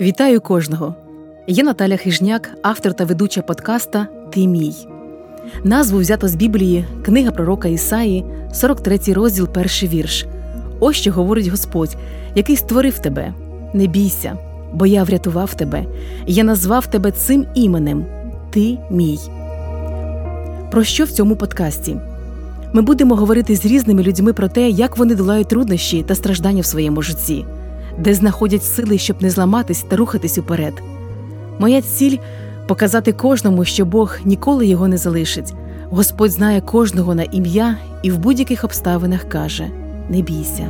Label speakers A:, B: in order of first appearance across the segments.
A: Вітаю кожного! Я Наталя Хижняк, автор та ведуча подкаста Ти мій. Назву взято з Біблії, книга пророка Ісаї, 43 розділ, перший вірш. Ось що говорить Господь, який створив тебе. Не бійся, бо я врятував тебе, я назвав тебе цим іменем Ти мій. Про що в цьому подкасті? Ми будемо говорити з різними людьми про те, як вони долають труднощі та страждання в своєму житті де знаходять сили, щоб не зламатись та рухатись уперед. Моя ціль показати кожному, що Бог ніколи його не залишить. Господь знає кожного на ім'я і в будь-яких обставинах каже: Не бійся.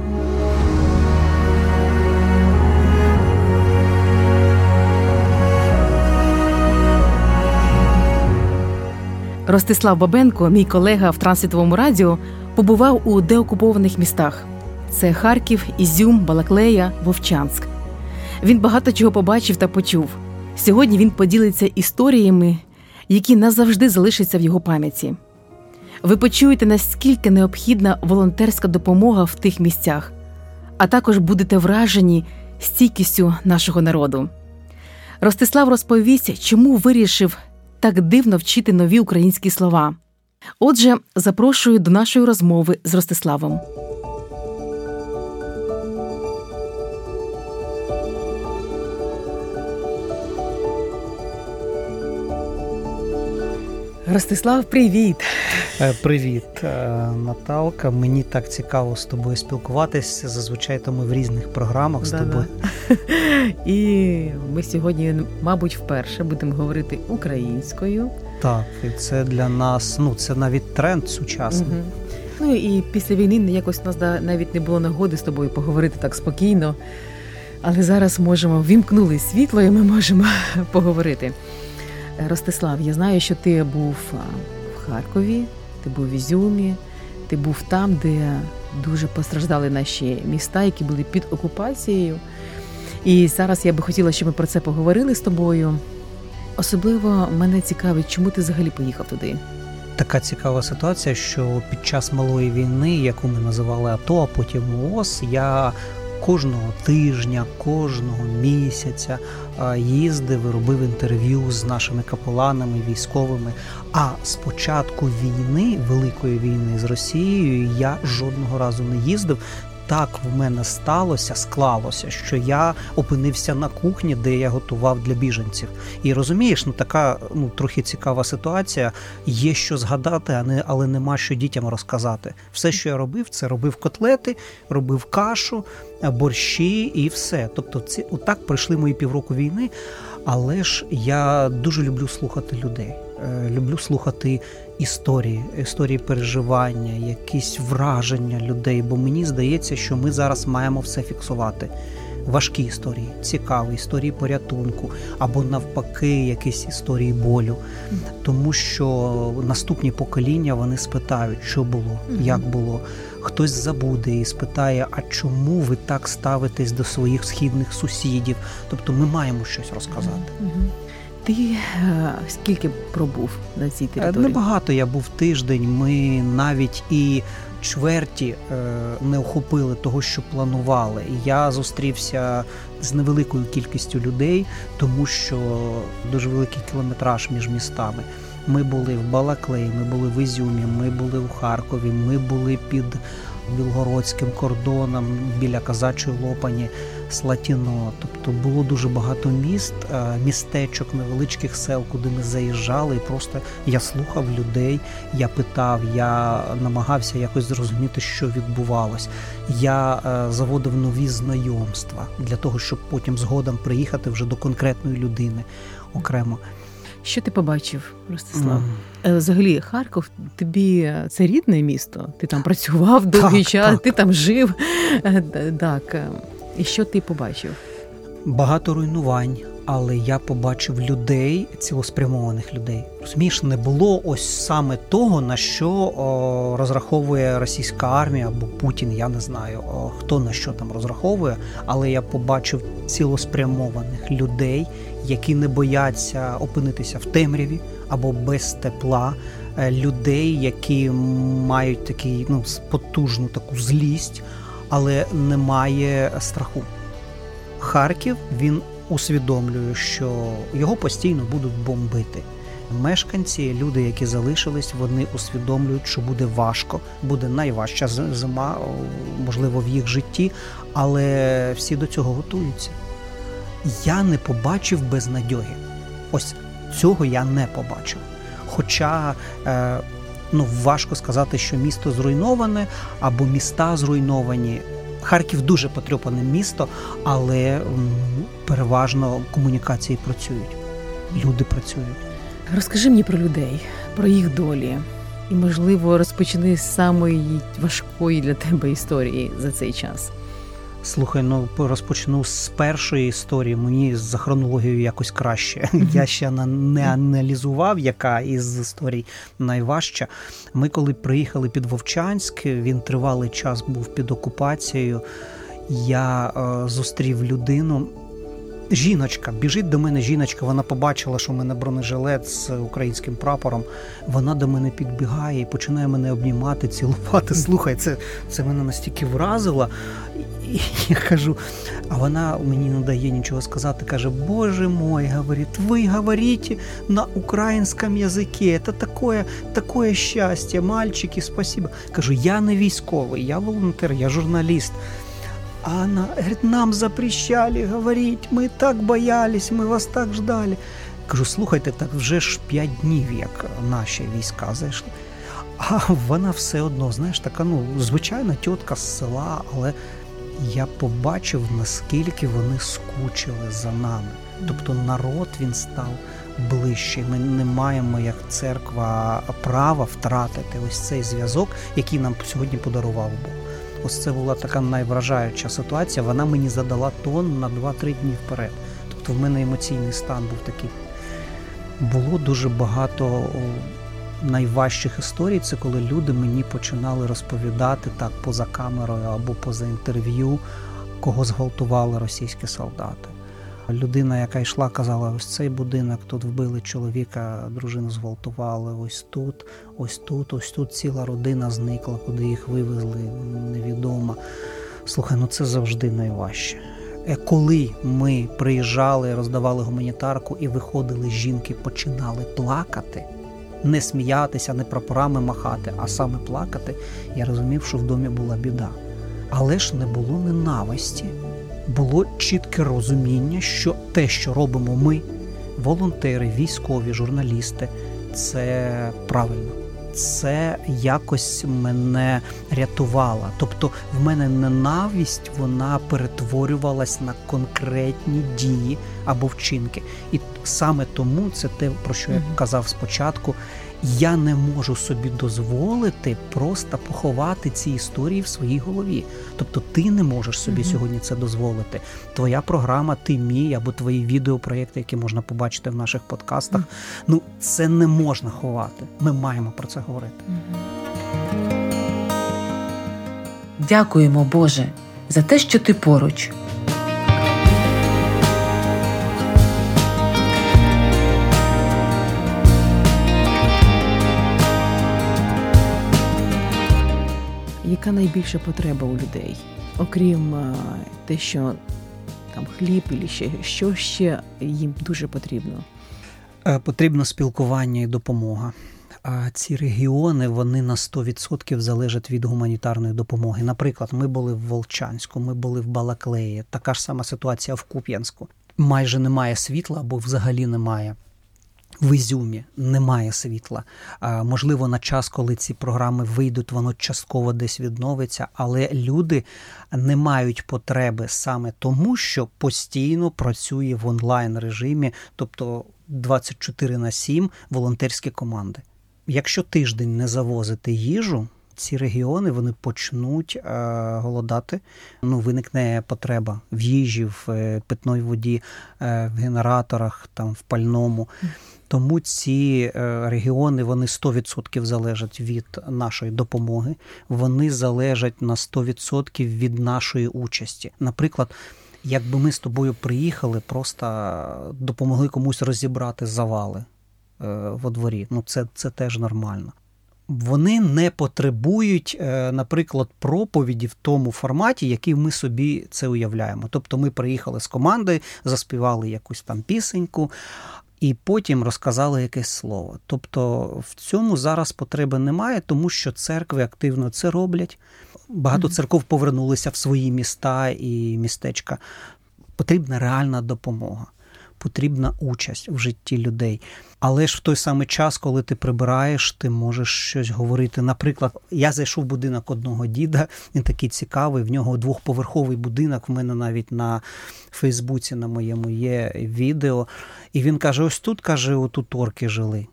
A: Ростислав Бабенко, мій колега в Трансвітовому радіо, побував у деокупованих містах. Це Харків, Ізюм, Балаклея, Вовчанськ. Він багато чого побачив та почув. Сьогодні він поділиться історіями, які назавжди залишаться в його пам'яті. Ви почуєте, наскільки необхідна волонтерська допомога в тих місцях, а також будете вражені стійкістю нашого народу. Ростислав розповість, чому вирішив так дивно вчити нові українські слова. Отже, запрошую до нашої розмови з Ростиславом. Ростислав, привіт!
B: Е, привіт, е, Наталка. Мені так цікаво з тобою спілкуватися. Зазвичай то ми в різних програмах з тобою.
A: І ми сьогодні, мабуть, вперше будемо говорити українською.
B: Так, і це для нас, ну це навіть тренд сучасний. Угу.
A: Ну і після війни якось у нас навіть не було нагоди з тобою поговорити так спокійно. Але зараз можемо вімкнули світло, і ми можемо поговорити. Ростислав, я знаю, що ти був в Харкові, ти був в Ізюмі, ти був там, де дуже постраждали наші міста, які були під окупацією. І зараз я би хотіла, щоб ми про це поговорили з тобою. Особливо мене цікавить, чому ти взагалі поїхав туди.
B: Така цікава ситуація, що під час малої війни, яку ми називали АТО, а потім ООС, я кожного тижня, кожного місяця їздив, робив інтерв'ю з нашими капеланами, військовими. А з початку війни, великої війни з Росією, я жодного разу не їздив, так в мене сталося, склалося, що я опинився на кухні, де я готував для біженців. І розумієш, ну така ну трохи цікава ситуація. Є що згадати, але нема що дітям розказати. Все, що я робив, це робив котлети, робив кашу, борщі і все. Тобто, ці отак пройшли мої півроку війни. Але ж я дуже люблю слухати людей. Е, люблю слухати історії, історії переживання, якісь враження людей. Бо мені здається, що ми зараз маємо все фіксувати. Важкі історії, цікаві історії порятунку, або навпаки, якісь історії болю, тому що наступні покоління вони спитають, що було, як було. Хтось забуде і спитає, а чому ви так ставитесь до своїх східних сусідів? Тобто, ми маємо щось розказати.
A: Ти е, скільки пробув на цій е, території?
B: Небагато я був тиждень. Ми навіть і чверті е, не охопили того, що планували. Я зустрівся з невеликою кількістю людей, тому що дуже великий кілометраж між містами. Ми були в Балаклеї, ми були в Ізюмі, ми були в Харкові, ми були під білгородським кордоном біля Казачої Лопані, Слатіно. Тобто було дуже багато міст, е, містечок, невеличких сел, куди ми заїжджали. І просто я слухав людей, я питав, я намагався якось зрозуміти, що відбувалось. Я е, заводив нові знайомства для того, щоб потім згодом приїхати вже до конкретної людини окремо.
A: Що ти побачив, Ростислав? Mm. Взагалі, Харків тобі це рідне місто? Ти там працював довгий так, час, так. ти там жив. Так. І що ти побачив?
B: Багато руйнувань, але я побачив людей, цілоспрямованих людей. Розумієш, не було ось саме того, на що о, розраховує російська армія або Путін. Я не знаю, о, хто на що там розраховує, але я побачив цілоспрямованих людей, які не бояться опинитися в темряві або без тепла. Е, людей, які мають такий ну потужну таку злість, але немає страху. Харків він усвідомлюю, що його постійно будуть бомбити. Мешканці, люди, які залишились, вони усвідомлюють, що буде важко, буде найважча зима, можливо, в їх житті, але всі до цього готуються. Я не побачив безнадьоги. Ось цього я не побачив. Хоча е, ну, важко сказати, що місто зруйноване або міста зруйновані. Харків дуже потрьопане місто, але переважно комунікації працюють, люди працюють.
A: Розкажи мені про людей, про їх долі, і, можливо, розпочни з самої важкої для тебе історії за цей час.
B: Слухай, ну розпочну з першої історії. Мені за хронологією якось краще. Я ще не аналізував, яка із історій найважча. Ми, коли приїхали під Вовчанськ, він тривалий час був під окупацією. Я е, зустрів людину, Жіночка, біжить до мене жіночка, вона побачила, що в мене бронежилет з українським прапором. Вона до мене підбігає і починає мене обнімати, цілувати. Слухай, це це мене настільки вразило. І Я кажу, а вона мені не дає нічого сказати. Каже, Боже мой, говорить, ви говорите на українському язикі. Це таке, таке щастя, мальчики, спасибо. Кажу, я не військовий, я волонтер, я журналіст. А она говорит, нам запрещали говорить, ми так боялись, ми вас так ждали. Кажу, слухайте, так вже ж п'ять днів, як наші війська зайшли. А вона все одно, знаєш, така, ну, звичайна тітка з села, але я побачив, наскільки вони скучили за нами. Тобто народ він став ближчий. Ми не маємо як церква права втратити ось цей зв'язок, який нам сьогодні подарував Бог. Ось це була така найвражаюча ситуація. Вона мені задала тон на 2-3 дні вперед. Тобто в мене емоційний стан був такий. Було дуже багато найважчих історій. Це коли люди мені починали розповідати так поза камерою або поза інтерв'ю, кого зґвалтували російські солдати. Людина, яка йшла, казала: ось цей будинок, тут вбили чоловіка, дружину зґвалтували, ось тут, ось тут, ось тут ціла родина зникла, куди їх вивезли, невідомо. Слухай, ну це завжди найважче. Е, коли ми приїжджали, роздавали гуманітарку і виходили, жінки починали плакати, не сміятися, не прапорами махати, а саме плакати, я розумів, що в домі була біда. Але ж не було ненависті було чітке розуміння, що те, що робимо ми, волонтери, військові, журналісти, це правильно. Це якось мене рятувало. Тобто, в мене ненависть вона перетворювалась на конкретні дії або вчинки. І саме тому це те, про що я казав спочатку. Я не можу собі дозволити просто поховати ці історії в своїй голові. Тобто, ти не можеш собі mm-hmm. сьогодні це дозволити. Твоя програма, ти мій або твої відеопроєкти, які можна побачити в наших подкастах. Mm-hmm. Ну це не можна ховати. Ми маємо про це говорити.
A: Дякуємо, Боже, за те, що ти поруч. Яка найбільша потреба у людей, окрім е, те, що там хліб і ще що ще їм дуже потрібно?
B: Е, потрібно спілкування і допомога. А ці регіони вони на 100% залежать від гуманітарної допомоги. Наприклад, ми були в Волчанську, ми були в Балаклеї. Така ж сама ситуація в Куп'янську. Майже немає світла або взагалі немає в Ізюмі немає світла. Можливо, на час, коли ці програми вийдуть, воно частково десь відновиться, але люди не мають потреби саме тому, що постійно працює в онлайн режимі, тобто 24 на 7 волонтерські команди. Якщо тиждень не завозити їжу. Ці регіони вони почнуть е, голодати. Ну, виникне потреба в їжі, в е, питної воді, е, в генераторах, там в пальному. Тому ці е, регіони вони 100% залежать від нашої допомоги, вони залежать на 100% від нашої участі. Наприклад, якби ми з тобою приїхали, просто допомогли комусь розібрати завали е, во дворі. Ну це, це теж нормально. вони не потребують, е, наприклад, проповіді в тому форматі, який ми собі це уявляємо. Тобто ми приїхали з команди, заспівали якусь там пісеньку. І потім розказали якесь слово. Тобто в цьому зараз потреби немає, тому що церкви активно це роблять. Багато церков повернулися в свої міста і містечка. Потрібна реальна допомога потрібна участь в житті людей. Але ж в той самий час, коли ти прибираєш, ти можеш щось говорити. Наприклад, я зайшов в будинок одного діда, він такий цікавий. В нього двохповерховий будинок. В мене навіть на Фейсбуці на моєму є відео. І він каже: ось тут каже, отут орки жили.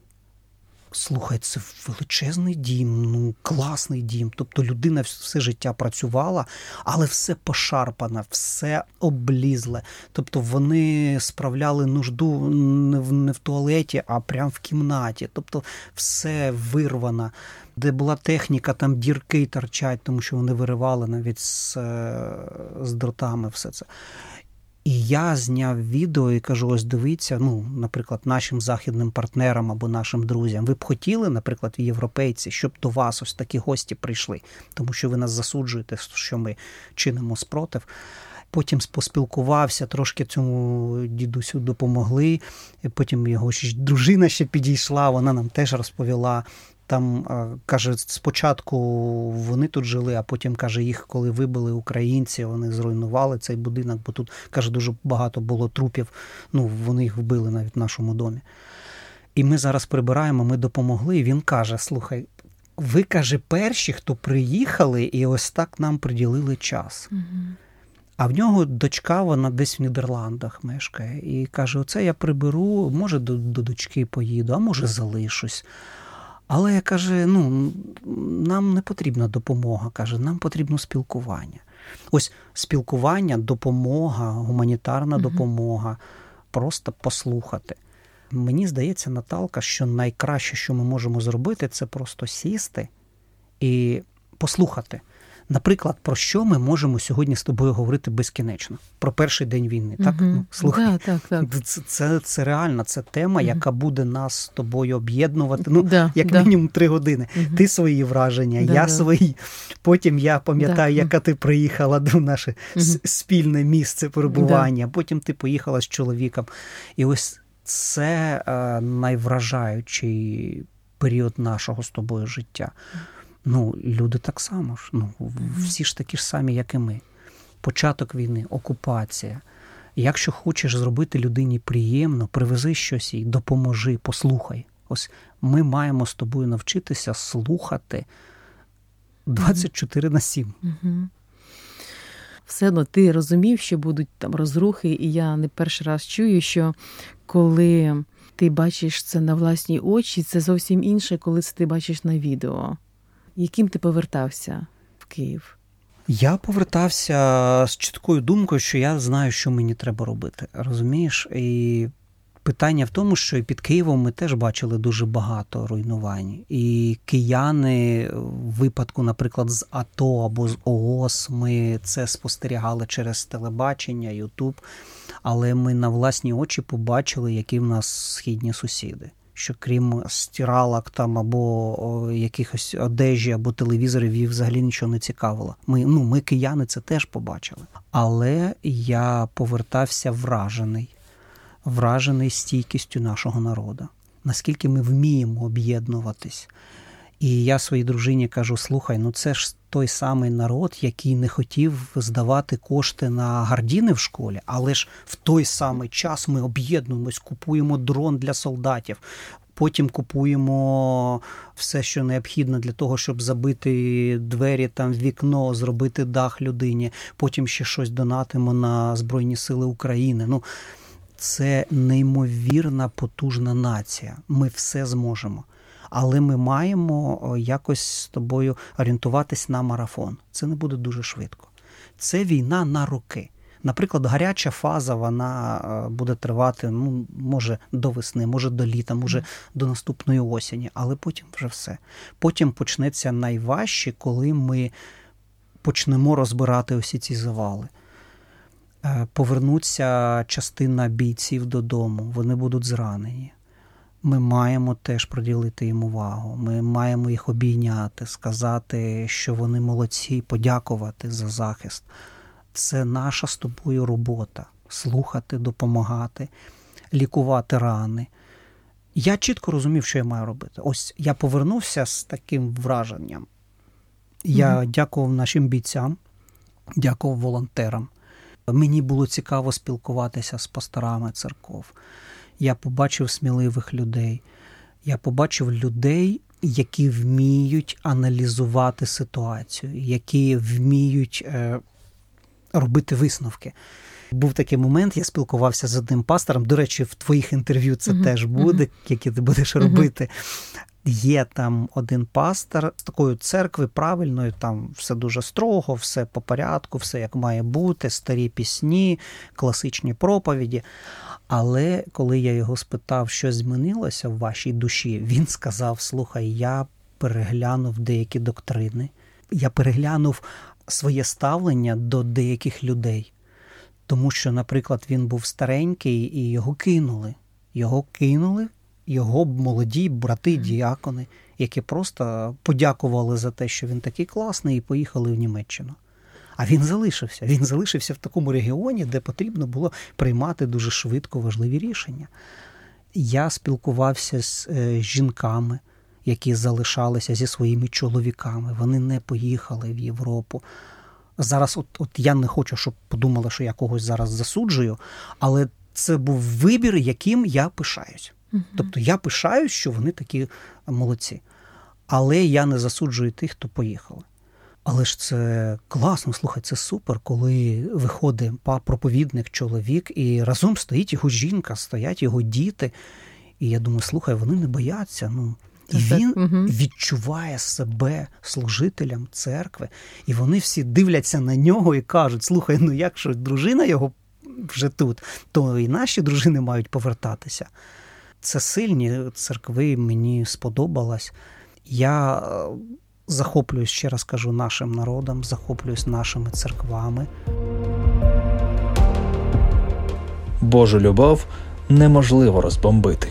B: Слухай, це величезний дім, ну класний дім. Тобто людина все життя працювала, але все пошарпане, все облізле. Тобто вони справляли нужду не в, не в туалеті, а прямо в кімнаті. Тобто все вирвано. Де була техніка, там дірки торчать, тому що вони виривали навіть з, е, з дротами все це. І я зняв відео і кажу: ось дивіться, ну, наприклад, нашим західним партнерам або нашим друзям. Ви б хотіли, наприклад, європейці, щоб до вас ось такі гості прийшли, тому що ви нас засуджуєте, що ми чинимо спротив. Потім поспілкувався, трошки цьому дідусю допомогли. Потім його дружина ще підійшла, вона нам теж розповіла там каже, спочатку вони тут жили, а потім каже, їх, коли вибили українці, вони зруйнували цей будинок, бо тут каже, дуже багато було трупів. Ну, вони їх вбили навіть в нашому домі. І ми зараз прибираємо, ми допомогли. І він каже: Слухай, ви каже, перші, хто приїхали, і ось так нам приділили час. А в нього дочка, вона десь в Нідерландах мешкає. І каже: Оце я приберу, може, до, до дочки поїду, а може залишусь. Але я каже: ну, нам не потрібна допомога. Каже, нам потрібно спілкування. Ось спілкування, допомога, гуманітарна угу. допомога, просто послухати. Мені здається, Наталка, що найкраще, що ми можемо зробити, це просто сісти і послухати. Наприклад, про що ми можемо сьогодні з тобою говорити безкінечно? Про перший день війни. Так
A: угу. ну, слухай, да, так,
B: так. Це, це це, реально це тема, угу. яка буде нас з тобою об'єднувати. Ну да, як да. мінімум три години. Угу. Ти свої враження, я свої. Потім я пам'ятаю, яка ти приїхала до наше спільне місце перебування. Потім ти поїхала з чоловіком. І ось це е, найвражаючий період нашого з тобою життя. Ну, люди так само ж. Ну, всі ж такі ж самі, як і ми. Початок війни, окупація. Якщо хочеш зробити людині приємно, привези щось їй, допоможи, послухай. Ось ми маємо з тобою навчитися слухати 24 на 7.
A: Угу. Все одно ти розумів, що будуть там розрухи, і я не перший раз чую, що коли ти бачиш це на власні очі, це зовсім інше, коли це ти бачиш на відео яким ти повертався в Київ?
B: Я повертався з чіткою думкою, що я знаю, що мені треба робити. Розумієш? І питання в тому, що під Києвом ми теж бачили дуже багато руйнувань. І кияни в випадку, наприклад, з АТО або з ООС, ми це спостерігали через телебачення, Ютуб. Але ми на власні очі побачили, які в нас східні сусіди що крім стиралок там або якихось одежі, або телевізорів, їх взагалі нічого не цікавило. Ми, ну, ми кияни, це теж побачили. Але я повертався вражений, вражений стійкістю нашого народу. Наскільки ми вміємо об'єднуватись. І я своїй дружині кажу: слухай, ну це ж той самий народ, який не хотів здавати кошти на гардіни в школі, але ж в той самий час ми об'єднуємось, купуємо дрон для солдатів. Потім купуємо все, що необхідно для того, щоб забити двері там вікно, зробити дах людині. Потім ще щось донатимо на Збройні Сили України. Ну це неймовірна потужна нація. Ми все зможемо але ми маємо якось з тобою орієнтуватись на марафон. Це не буде дуже швидко. Це війна на роки. Наприклад, гаряча фаза вона е, буде тривати, ну, може, до весни, може до літа, може до наступної осені, але потім вже все. Потім почнеться найважче, коли ми почнемо розбирати усі ці завали. Е, повернуться частина бійців додому, вони будуть зранені ми маємо теж приділити їм увагу. Ми маємо їх обійняти, сказати, що вони молодці, подякувати за захист. Це наша з тобою робота слухати, допомагати, лікувати рани. Я чітко розумів, що я маю робити. Ось я повернувся з таким враженням. Я mm дякував нашим бійцям, дякував волонтерам. Мені було цікаво спілкуватися з пасторами церков. Я побачив сміливих людей. Я побачив людей, які вміють аналізувати ситуацію, які вміють е, робити висновки. Був такий момент, я спілкувався з одним пастором. До речі, в твоїх інтерв'ю це uh-huh. теж буде, uh-huh. які ти будеш uh-huh. робити. Є там один пастор з такої церкви правильної, там все дуже строго, все по порядку, все як має бути, старі пісні, класичні проповіді. Але коли я його спитав, що змінилося в вашій душі, він сказав: Слухай, я переглянув деякі доктрини, я переглянув своє ставлення до деяких людей. Тому що, наприклад, він був старенький і його кинули. Його кинули, його молоді брати, діакони, які просто подякували за те, що він такий класний, і поїхали в Німеччину. А він залишився. Він залишився в такому регіоні, де потрібно було приймати дуже швидко важливі рішення. Я спілкувався з е, жінками, які залишалися зі своїми чоловіками. Вони не поїхали в Європу. Зараз, от, от я не хочу, щоб подумали, що я когось зараз засуджую, але це був вибір, яким я пишаюсь. Угу. Тобто я пишаюсь, що вони такі молодці. Але я не засуджую тих, хто поїхали. Але ж це класно, слухай, це супер, коли виходить проповідник чоловік, і разом стоїть його жінка, стоять його діти. І я думаю, слухай, вони не бояться. ну, і він відчуває себе служителем церкви, і вони всі дивляться на нього і кажуть: слухай, ну якщо дружина його вже тут, то і наші дружини мають повертатися. Це сильні церкви, мені сподобалось. Я е, захоплююсь, ще раз кажу, нашим народом, захоплююсь нашими церквами.
C: Божу любов неможливо розбомбити.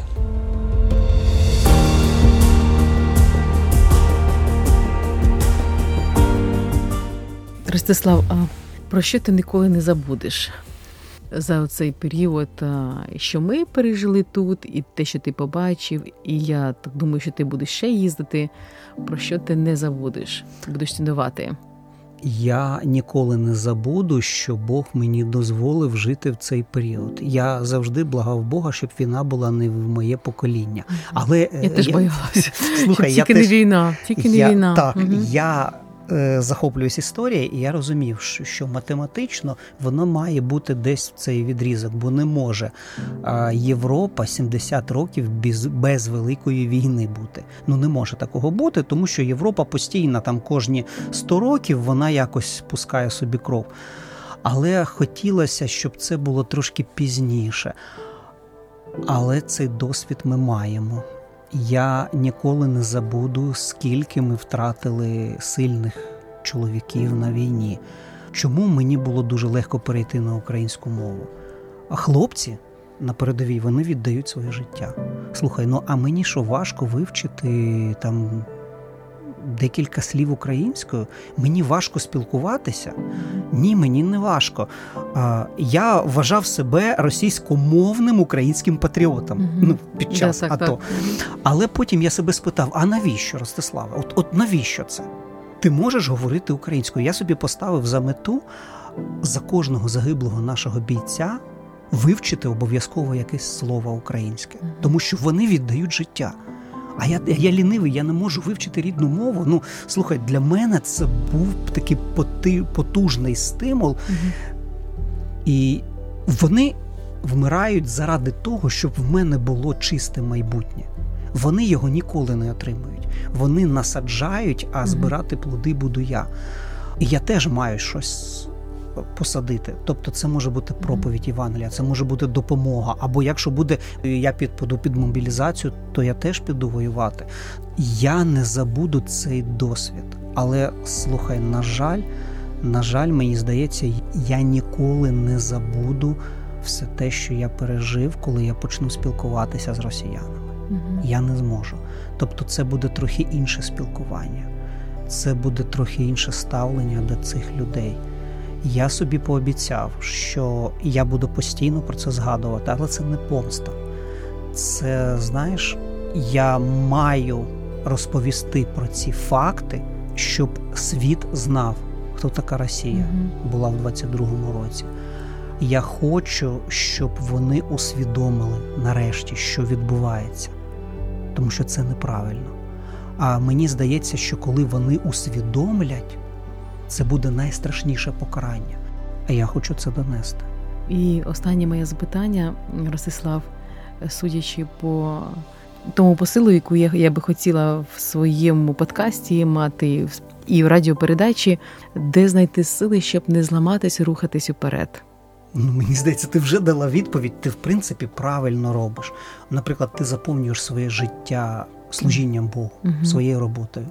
A: Ростислав, а про що ти ніколи не забудеш за цей період, що ми пережили тут, і те, що ти побачив, і я так думаю, що ти будеш ще їздити. Про що ти не забудеш? Будеш цінувати?
B: Я ніколи не забуду, що Бог мені дозволив жити в цей період. Я завжди благав Бога, щоб війна була не в моє покоління. Але
A: я е, теж боялася. Слухай, тільки я не теж... війна, тільки не
B: я...
A: війна.
B: Так, угу. я Е, захоплююсь історією, і я розумів, що математично воно має бути десь в цей відрізок, бо не може Європа 70 років без, без великої війни бути. Ну не може такого бути, тому що Європа постійно там кожні 100 років вона якось пускає собі кров. Але хотілося, щоб це було трошки пізніше. Але цей досвід ми маємо. Я ніколи не забуду, скільки ми втратили сильних чоловіків на війні. Чому мені було дуже легко перейти на українську мову? А хлопці на передовій вони віддають своє життя. Слухай, ну а мені що важко вивчити там декілька слів українською, мені важко спілкуватися. Ні, мені не важко. Я вважав себе російськомовним українським патріотом ну, під час да, так, АТО. Так. Але потім я себе спитав: а навіщо, Ростиславе? От, От навіщо це? Ти можеш говорити українською? Я собі поставив за мету за кожного загиблого нашого бійця. Вивчити обов'язково якесь слово українське, тому що вони віддають життя. А я я лінивий, я не можу вивчити рідну мову. Ну слухай, для мене це був такий потужний стимул. Угу. І вони вмирають заради того, щоб в мене було чисте майбутнє. Вони його ніколи не отримують. Вони насаджають, а збирати плоди буду я. І я теж маю щось посадити. Тобто, це може бути проповідь Євангелія, це може бути допомога. Або якщо буде я підпаду під мобілізацію, то я теж піду воювати. Я не забуду цей досвід. Але слухай, на жаль, на жаль, мені здається, я ніколи не забуду все те, що я пережив, коли я почну спілкуватися з росіянами. Я не зможу. Тобто, це буде трохи інше спілкування, це буде трохи інше ставлення до цих людей. Я собі пообіцяв, що я буду постійно про це згадувати, але це не помста. Це знаєш, я маю розповісти про ці факти, щоб світ знав, хто така Росія була в 22-му році. Я хочу, щоб вони усвідомили нарешті, що відбувається, тому що це неправильно. А мені здається, що коли вони усвідомлять, це буде найстрашніше покарання. А я хочу це донести.
A: І останнє моє запитання, Ростислав, судячи по тому посилу, яку я, я би хотіла в своєму подкасті мати і в радіопередачі, де знайти сили, щоб не зламатись, рухатись уперед.
B: Ну, Мені здається, ти вже дала відповідь, ти в принципі правильно робиш. Наприклад, ти заповнюєш своє життя служінням Богу, своєю роботою.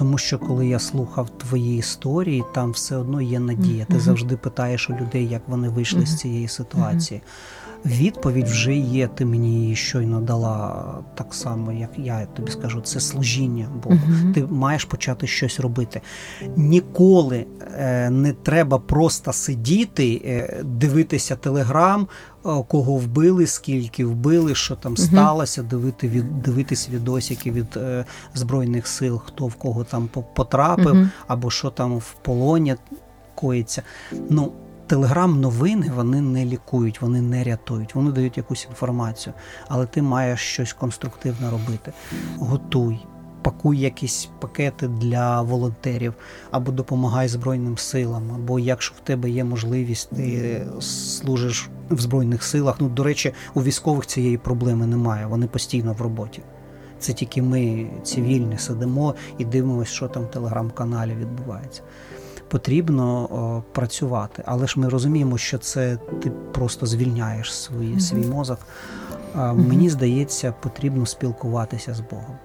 B: Тому що коли я слухав твої історії, там все одно є надія. Ти завжди питаєш у людей, як вони вийшли з цієї ситуації. Відповідь вже є. Ти мені її щойно дала так само, як я тобі скажу, це служіння Богу. uh Ти маєш почати щось робити. Ніколи е, не треба просто сидіти, е, дивитися телеграм, е, кого вбили, скільки вбили, що там сталося, дивити від дивитись відосики від е, збройних сил, хто в кого там потрапив, або що там в полоні коїться. Ну Телеграм-новини вони не лікують, вони не рятують, вони дають якусь інформацію, але ти маєш щось конструктивне робити. Готуй, пакуй якісь пакети для волонтерів, або допомагай Збройним силам, або якщо в тебе є можливість, ти служиш в Збройних силах. Ну, до речі, у військових цієї проблеми немає, вони постійно в роботі. Це тільки ми, цивільні, сидимо і дивимося, що там в телеграм-каналі відбувається потрібно о, працювати. Але ж ми розуміємо, що це ти просто звільняєш свій, mm свій мозок. А, Мені здається, потрібно спілкуватися з Богом.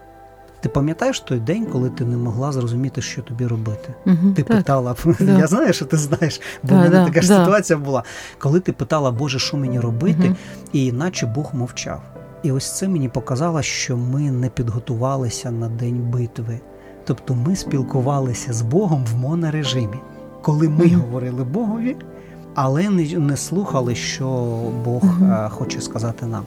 B: Ти пам'ятаєш той день, коли ти не могла зрозуміти, що тобі робити?
A: Угу,
B: ти
A: так,
B: питала,
A: да.
B: я знаю, що ти знаєш, бо
A: да,
B: в мене
A: да,
B: така ж ситуація була. Коли ти питала, Боже, що мені робити,
A: угу.
B: і наче Бог мовчав. І ось це мені показало, що ми не підготувалися на день битви. Тобто ми спілкувалися з Богом в монорежимі, коли ми mm-hmm. говорили Богові, але не, не слухали, що Бог mm-hmm. хоче сказати нам.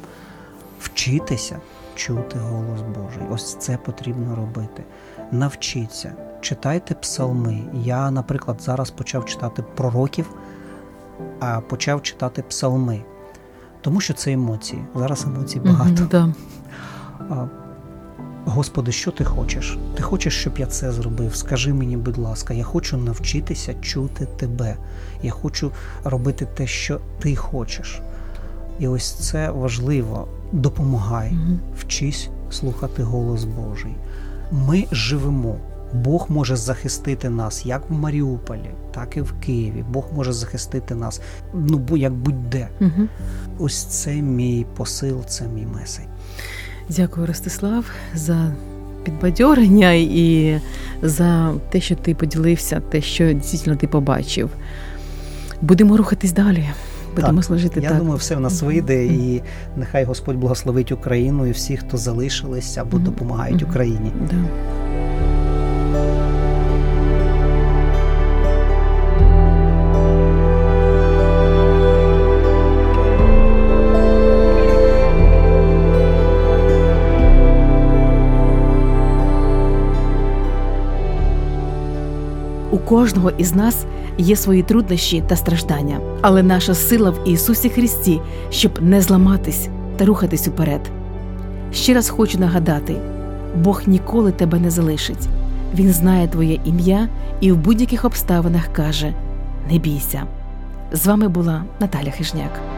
B: Вчитися чути голос Божий. Ось це потрібно робити. Навчіться, читайте псалми. Я, наприклад, зараз почав читати пророків, а почав читати псалми, тому що це емоції. Зараз емоцій багато.
A: Mm-hmm,
B: да. Господи, що ти хочеш? Ти хочеш, щоб я це зробив? Скажи мені, будь ласка, я хочу навчитися чути тебе. Я хочу робити те, що ти хочеш. І ось це важливо. Допомагай, вчись слухати голос Божий. Ми живемо. Бог може захистити нас як в Маріуполі, так і в Києві. Бог може захистити нас, ну як будь-де.
A: Mm-hmm.
B: Ось це мій посил, це мій меседж.
A: Дякую, Ростислав, за підбадьорення і за те, що ти поділився, те, що дійсно ти побачив. Будемо рухатись далі. Будемо
B: так,
A: служити.
B: Я
A: так.
B: думаю, все в нас вийде, і нехай Господь благословить Україну і всіх, хто залишились або допомагають Україні.
A: Да. Кожного із нас є свої труднощі та страждання, але наша сила в Ісусі Христі, щоб не зламатись та рухатись уперед. Ще раз хочу нагадати: Бог ніколи тебе не залишить. Він знає твоє ім'я і в будь-яких обставинах каже: Не бійся. З вами була Наталя Хижняк.